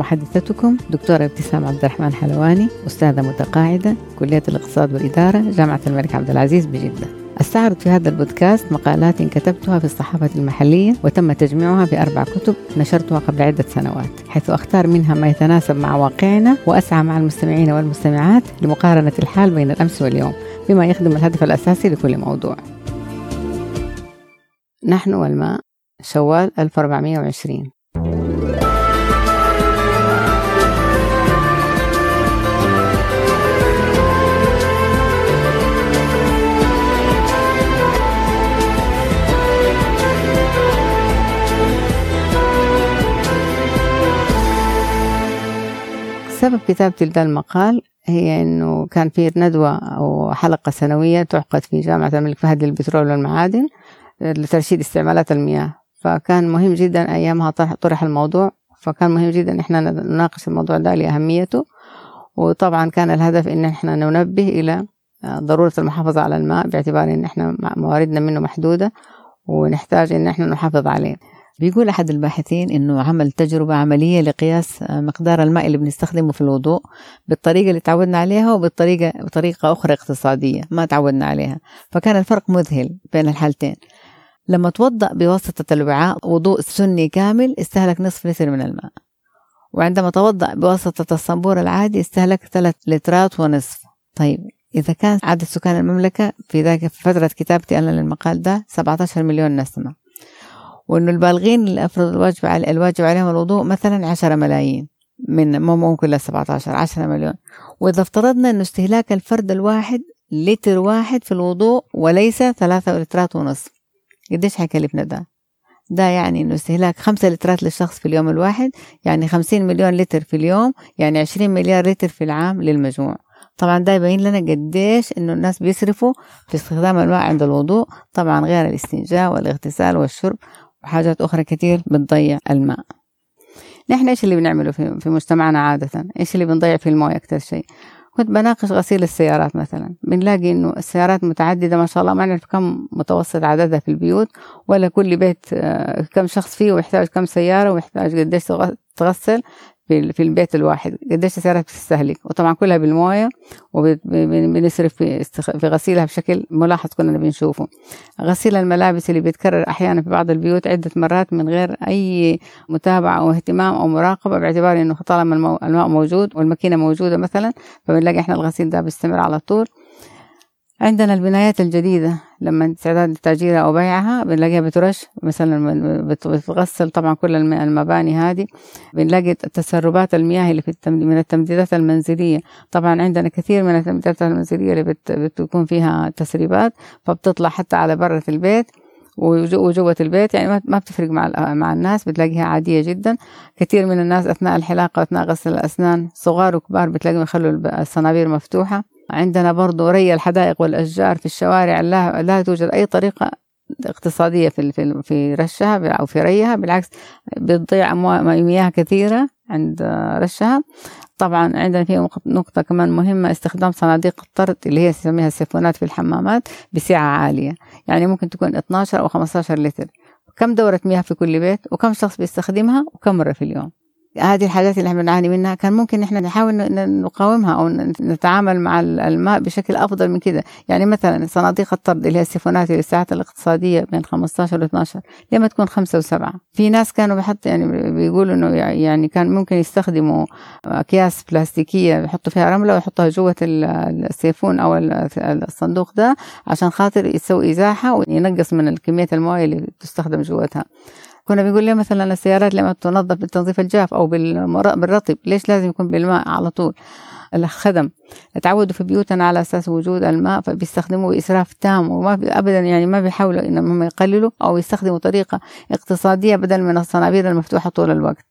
محدثتكم دكتورة ابتسام عبد الرحمن حلواني أستاذة متقاعدة كلية الاقتصاد والإدارة جامعة الملك عبد العزيز بجدة. أستعرض في هذا البودكاست مقالات كتبتها في الصحافة المحلية وتم تجميعها في أربع كتب نشرتها قبل عدة سنوات حيث أختار منها ما يتناسب مع واقعنا وأسعى مع المستمعين والمستمعات لمقارنة الحال بين الأمس واليوم بما يخدم الهدف الأساسي لكل موضوع. نحن والماء شوال 1420 سبب كتابتي لهذا المقال. هي إنه كان في ندوة أو حلقة سنوية تعقد في جامعة الملك فهد للبترول والمعادن لترشيد استعمالات المياه. فكان مهم جدا أيامها طرح الموضوع. فكان مهم جدا ان إحنا نناقش الموضوع ده لأهميته. وطبعا كان الهدف إن إحنا ننبه إلى ضرورة المحافظة على الماء باعتبار إن إحنا مواردنا منه محدودة ونحتاج إن إحنا نحافظ عليه. بيقول أحد الباحثين إنه عمل تجربة عملية لقياس مقدار الماء اللي بنستخدمه في الوضوء بالطريقة اللي تعودنا عليها وبالطريقة بطريقة أخرى اقتصادية ما تعودنا عليها. فكان الفرق مذهل بين الحالتين. لما توضأ بواسطة الوعاء وضوء سني كامل استهلك نصف لتر من الماء. وعندما توضأ بواسطة الصنبور العادي استهلك ثلاث لترات ونصف. طيب إذا كان عدد سكان المملكة في ذاك فترة كتابتي أنا للمقال ده 17 مليون نسمة. وإنه البالغين اللي افرض الواجب على الواجب عليهم الوضوء مثلا 10 ملايين من مو ممكن ل 17 10 مليون. وإذا افترضنا إنه استهلاك الفرد الواحد لتر واحد في الوضوء وليس ثلاثة لترات ونصف. قديش حيكلفنا ده؟ ده يعني إنه استهلاك خمسة لترات للشخص في اليوم الواحد يعني خمسين مليون لتر في اليوم يعني عشرين مليار لتر في العام للمجموع. طبعا ده يبين لنا قديش إنه الناس بيصرفوا في استخدام الماء عند الوضوء طبعا غير الاستنجاء والاغتسال والشرب وحاجات أخرى كتير بتضيع الماء. نحن إيش اللي بنعمله في, في مجتمعنا عادة؟ إيش اللي بنضيع في الموية أكتر شيء؟ كنت بناقش غسيل السيارات مثلا. بنلاقي إنه السيارات متعددة ما شاء الله ما نعرف كم متوسط عددها في البيوت ولا كل بيت كم شخص فيه ويحتاج كم سيارة ويحتاج قديش تغسل. في في البيت الواحد. قديش السيارات بتستهلك. وطبعا كلها بالموية وبنصرف في في غسيلها بشكل ملاحظ كلنا بنشوفه غسيل الملابس اللي بيتكرر أحيانا في بعض البيوت عدة مرات من غير أي متابعة أو اهتمام أو مراقبة باعتبار إنه طالما الماء موجود والماكينة موجودة مثلا فبنلاقي إحنا الغسيل ده بيستمر على طول. عندنا البنايات الجديدة. لما استعداد لتأجيرها أو بيعها بنلاقيها بترش مثلا بتغسل طبعا كل المباني هذه. بنلاقي تسربات المياه اللي في من التمديدات المنزلية. طبعا عندنا كثير من التمديدات المنزلية اللي بت بتكون فيها تسريبات فبتطلع حتى على برة البيت. وجوة البيت يعني ما بتفرق مع مع الناس بتلاقيها عادية جدا. كثير من الناس أثناء الحلاقة وأثناء غسل الأسنان صغار وكبار بتلاقيهم يخلوا الصنابير مفتوحة. عندنا برضو ري الحدائق والأشجار في الشوارع لا, لا توجد أي طريقة اقتصادية في في في رشها أو في ريها بالعكس بتضيع مياه كثيرة عند رشها. طبعا عندنا في نقطة كمان مهمة استخدام صناديق الطرد اللي هي نسميها السيفونات في الحمامات بسعة عالية. يعني ممكن تكون 12 أو 15 لتر. كم دورة مياه في كل بيت؟ وكم شخص بيستخدمها؟ وكم مرة في اليوم؟ هذه الحاجات اللي إحنا بنعاني منها كان ممكن إحنا نحاول نقاومها أو نتعامل مع الماء بشكل أفضل من كده. يعني مثلا صناديق الطرد اللي هي السيفونات للساعات الاقتصادية بين 15 و 12 لما تكون خمسة وسبعة. في ناس كانوا بحط يعني بيقولوا إنه يعني كان ممكن يستخدموا أكياس بلاستيكية يحطوا فيها رملة ويحطوها جوة السيفون أو الصندوق ده عشان خاطر يسوي إزاحة وينقص من كمية الموية اللي تستخدم جوتها. كنا بنقول ليه مثلا السيارات لما تنظف بالتنظيف الجاف أو بالرطب ليش لازم يكون بالماء على طول؟ الخدم. تعودوا في بيوتنا على أساس وجود الماء فبيستخدموا بإسراف تام وما ابدا يعني ما بيحاولوا إنهم يقللوا أو يستخدموا طريقة اقتصادية بدل من الصنابير المفتوحة طول الوقت.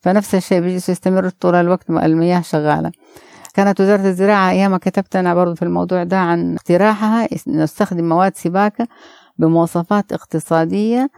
فنفس الشيء بيجلسوا يستمروا طول الوقت المياه شغالة. كانت وزارة الزراعة أيام كتبت أنا برضو في الموضوع ده عن اقتراحها نستخدم مواد سباكة بمواصفات اقتصادية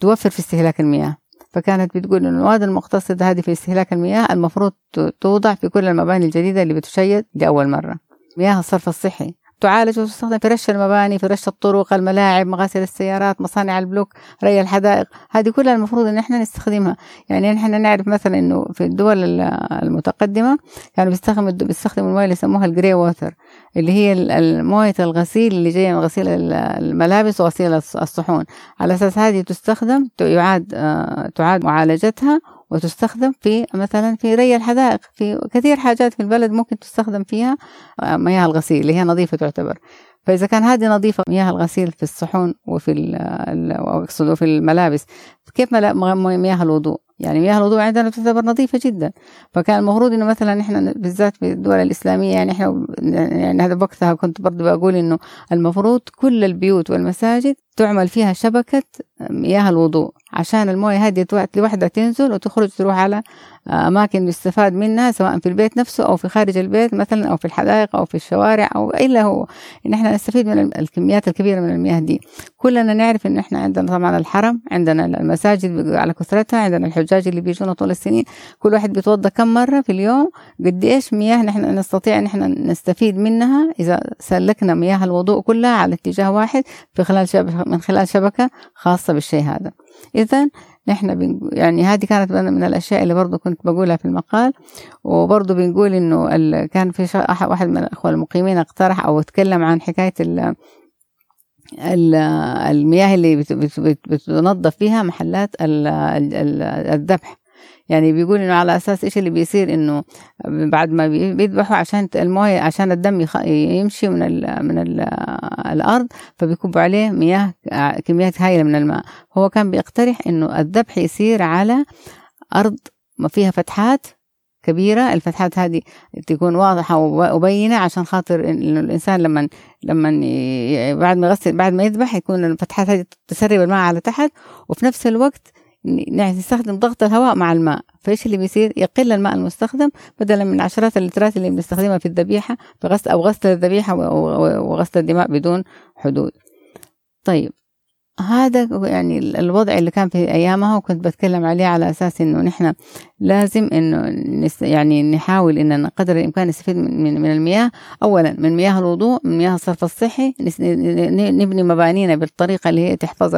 توفر في استهلاك المياه. فكانت بتقول إنه المواد المقتصدة هذه في استهلاك المياه المفروض توضع في كل المباني الجديدة اللي بتشيد لأول مرة. مياه الصرف الصحي. تعالج وتستخدم في رش المباني في رش الطرق الملاعب مغاسل السيارات مصانع البلوك ري الحدائق. هذه كلها المفروض إن إحنا نستخدمها. يعني إحنا نعرف مثلا إنه في الدول المتقدمة كانوا بيستخدموا بيستخدموا الموية اللي يسموها ال grey water اللي هي مويه الغسيل اللي جاية من غسيل الملابس وغسيل الصحون. على أساس هذه تستخدم يعاد آه، تعاد معالجتها وتستخدم في مثلا في ري الحدائق في كثير حاجات في البلد ممكن تستخدم فيها آه، مياه الغسيل اللي هي نظيفة تعتبر. فإذا كان هذه نظيفة مياه الغسيل في الصحون وفي أقصد في الملابس كيف مياه الوضوء؟ يعني مياه الوضوء عندنا تعتبر نظيفة جدا. فكان المفروض إنه مثلا إحنا بالذات في الدول الإسلامية يعني إحنا يعني هذا وقتها كنت برضه بقول إنه المفروض كل البيوت والمساجد تعمل فيها شبكة مياه الوضوء. عشان الموية هذه لوحدها تنزل وتخرج تروح على أماكن يستفاد منها سواء في البيت نفسه أو في خارج البيت مثلا أو في الحدائق أو في الشوارع أو إلا هو. إن إحنا نستفيد من الكميات الكبيرة من المياه دي. كلنا نعرف إن إحنا عندنا طبعا الحرم عندنا المساجد على كثرتها عندنا الحجاج اللي بيجونا طول السنين. كل واحد بيتوضا كم مرة في اليوم؟ قد إيش مياه نحن نستطيع إن إحنا نستفيد منها؟ إذا سلكنا مياه الوضوء كلها على اتجاه واحد في خلال شبكة من خلال شبكة خاصة بالشيء هذا. إذا نحن يعني هذه كانت من الأشياء اللي برضو كنت بقولها في المقال وبرضو بنقول إنه كان في واحد من الأخوة المقيمين اقترح أو تكلم عن حكاية المياه اللي بتنظف فيها محلات الذبح. يعني بيقول إنه على أساس إيش اللي بيصير إنه بعد ما بيذبحوا عشان الموية عشان الدم يمشي من ال من ال الأرض فبيكبوا عليه مياه كميات هائلة من الماء. هو كان بيقترح إنه الذبح يصير على أرض ما فيها فتحات كبيرة. الفتحات هذه تكون واضحة وبينة عشان خاطر الإنسان لما لما بعد ما يغسل بعد ما يذبح يكون الفتحات هذه تسرب الماء على تحت وفي نفس الوقت نستخدم ضغط الهواء مع الماء فإيش اللي بيصير؟ يقل الماء المستخدم بدلا من عشرات اللترات اللي بنستخدمها في الذبيحة في غسل أو غسل الذبيحة وغسل الدماء بدون حدود. طيب هذا يعني الوضع اللي كان في أيامها وكنت بتكلم عليه على أساس إنه نحن لازم إنه يعني نحاول إن قدر الإمكان نستفيد من من المياه. اولا من مياه الوضوء من مياه الصرف الصحي. نبني مبانينا بالطريقة اللي هي تحفظ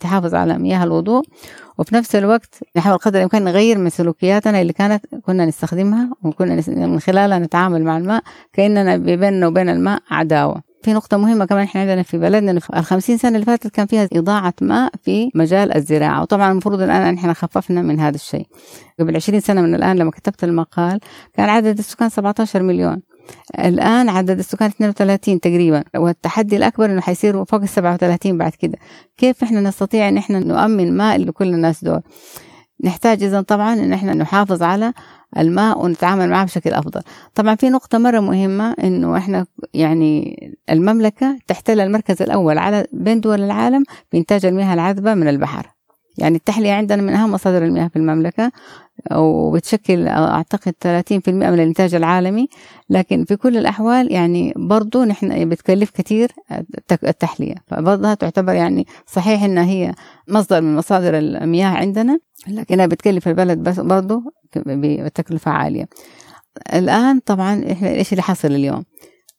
تحافظ على مياه الوضوء. وفي نفس الوقت نحاول قدر الإمكان نغير من سلوكياتنا اللي كانت كنا نستخدمها وكنا من خلالها نتعامل مع الماء كأننا بيننا وبين الماء عداوة. في نقطة مهمة كمان إحنا عندنا في بلدنا ال 50 سنة اللي فاتت كان فيها إضاعة ماء في مجال الزراعة. وطبعا المفروض الآن إحنا خففنا من هذا الشيء. قبل 20 سنة من الآن لما كتبت المقال كان عدد السكان 17 مليون. الآن عدد السكان 32 تقريبا. والتحدي الأكبر إنه حيصير فوق ال 37 بعد كده. كيف إحنا نستطيع إن إحنا نؤمن ماء لكل الناس دول؟ نحتاج إذا طبعا إن إحنا نحافظ على الماء ونتعامل معه بشكل أفضل. طبعا في نقطة مرة مهمة إنه إحنا يعني المملكة تحتل المركز الأول على بين دول العالم في إنتاج المياه العذبة من البحر. يعني التحلية عندنا من أهم مصادر المياه في المملكة وبتشكل أعتقد 30% من الإنتاج العالمي. لكن في كل الأحوال يعني برضو نحن بتكلف كثير التحلية. فبرضها تعتبر يعني صحيح إنها هي مصدر من مصادر المياه عندنا لكنها بتكلف البلد بس برضو بتكلفة عالية. الآن طبعا إيش اللي حصل اليوم؟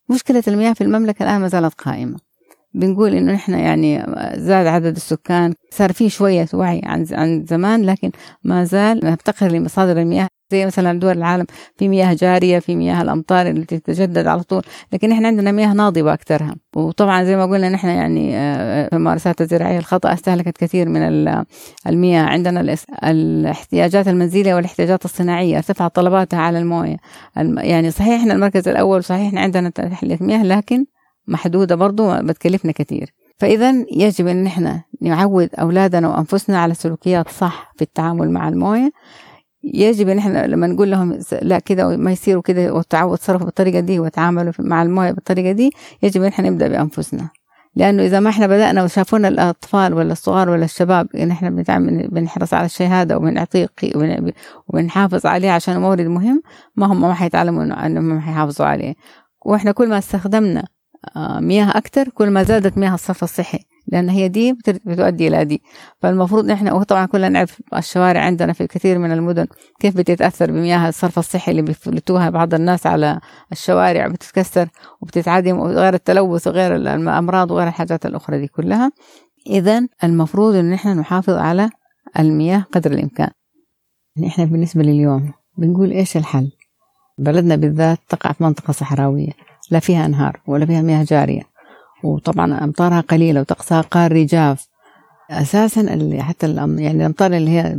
مشكلة المياه في المملكة الآن ما زالت قائمة. بنقول إنه نحن يعني زاد عدد السكان صار في شوية وعي عن عن زمان لكن ما زال نفتقر لمصادر المياه. زي مثلا دول العالم في مياه جارية في مياه الأمطار اللي تتجدد على طول لكن إحنا عندنا مياه ناضبة أكثرها. وطبعا زي ما قلنا نحن يعني آه، في الممارسات الزراعيه الخطأ استهلكت كثير من المياه. عندنا الاحتياجات المنزلية والاحتياجات الصناعية ارتفعت طلباتها على الموية. يعني صحيح إحنا المركز الأول صحيح إحنا عندنا تحلية مياه لكن محدودة برضو بتكلفنا كثير فإذا يجب أن نحن نعود أولادنا وأنفسنا على سلوكيات صح في التعامل مع الموية. يجب إن إحنا لما نقول لهم لا كده ما يصيروا كده وتعودوا تصرفوا بالطريقة دي وتعاملوا مع الموية بالطريقة دي يجب إن إحنا نبدأ بأنفسنا. لأنه إذا ما إحنا بدأنا وشافونا الأطفال ولا الصغار ولا الشباب إن إحنا بنحرص على هذا وبنعطيه وبنحافظ عليه عشان مورد مهم ما هم ما حيتعلموا إنه ما حيحافظوا عليه. وإحنا كل ما استخدمنا مياه أكثر كل ما زادت مياه الصرف الصحي لأن هي دي بتؤدي إلى دي. فالمفروض نحن وطبعا كلنا نعرف الشوارع عندنا في كثير من المدن كيف بتتأثر بمياه الصرف الصحي اللي بيفلتوها بعض الناس على الشوارع بتتكسر وبتتعدم وغير التلوث وغير الأمراض وغير الحاجات الأخرى دي كلها. إذا المفروض إن نحن نحافظ على المياه قدر الإمكان. نحن بالنسبة لليوم بنقول إيش الحل؟ بلدنا بالذات تقع في منطقة صحراوية. لا فيها أنهار ولا فيها مياه جارية. وطبعا أمطارها قليلة وطقسها قاري جاف أساسا اللي حتى يعني الأمطار اللي هي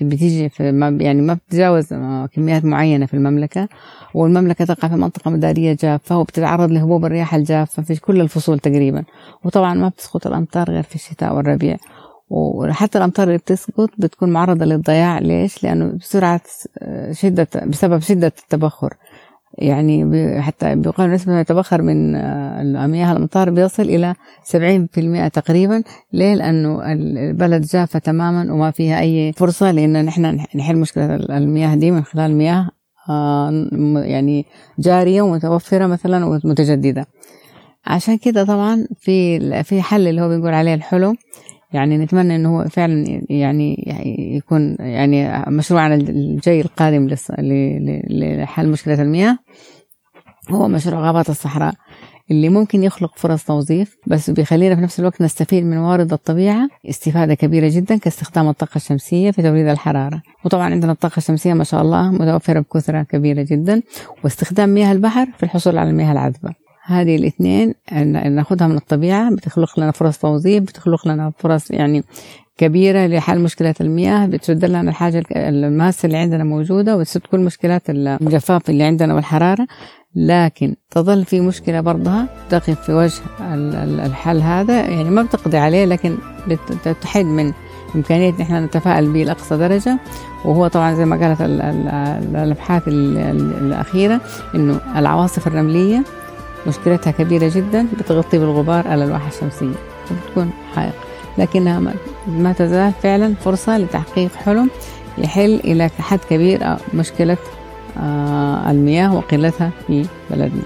بتيجي في ما يعني ما بتتجاوز كميات معينة في المملكة. والمملكة تقع في منطقة مدارية جافة وبتتعرض لهبوب الرياح الجافة في كل الفصول تقريبا. وطبعا ما بتسقط الأمطار غير في الشتاء والربيع. وحتى الأمطار اللي بتسقط بتكون معرضة للضياع. ليش؟ لأنه بسرعة شدة بسبب شدة التبخر. يعني حتى بيقال نسبة ما يتبخر من مياه الأمطار بيصل إلى 70% تقريبا ليه؟ لأنه البلد جافة تماما وما فيها أي فرصة لأن نحن نحل مشكلة المياه دي من خلال مياه آه، يعني جارية ومتوفرة مثلا ومتجددة عشان كده طبعا في في حل اللي هو بيقول عليه الحلو يعني نتمنى إنه هو فعلا يعني يكون يعني مشروعنا الجاي القادم لحل مشكلة المياه. هو مشروع غابات الصحراء اللي ممكن يخلق فرص توظيف بس بيخلينا في نفس الوقت نستفيد من موارد الطبيعة. استفادة كبيرة جدا كاستخدام الطاقة الشمسية في توليد الحرارة. وطبعا عندنا الطاقة الشمسية ما شاء الله متوفرة بكثرة كبيرة جدا. واستخدام مياه البحر في الحصول على المياه العذبة. هذه الاثنين ناخذها من الطبيعة بتخلق لنا فرص توظيف بتخلق لنا فرص يعني كبيرة لحل مشكلة المياه بترد لنا الحاجة الماسة اللي عندنا موجودة وتسد كل مشكلات الجفاف اللي عندنا والحرارة. لكن تظل في مشكلة برضها تقف في وجه الحل هذا يعني ما بتقضي عليه لكن بتحد من إمكانية نحن نتفائل به لأقصى درجة. وهو طبعا زي ما قالت الأبحاث الأخيرة إنه العواصف الرملية مشكلتها كبيرة جدا بتغطي بالغبار على الواحة الشمسية وبتكون حائق. لكنها ما تزال فعلا فرصة لتحقيق حلم يحل إلى حد كبير مشكلة آه، المياه وقلتها في بلدنا.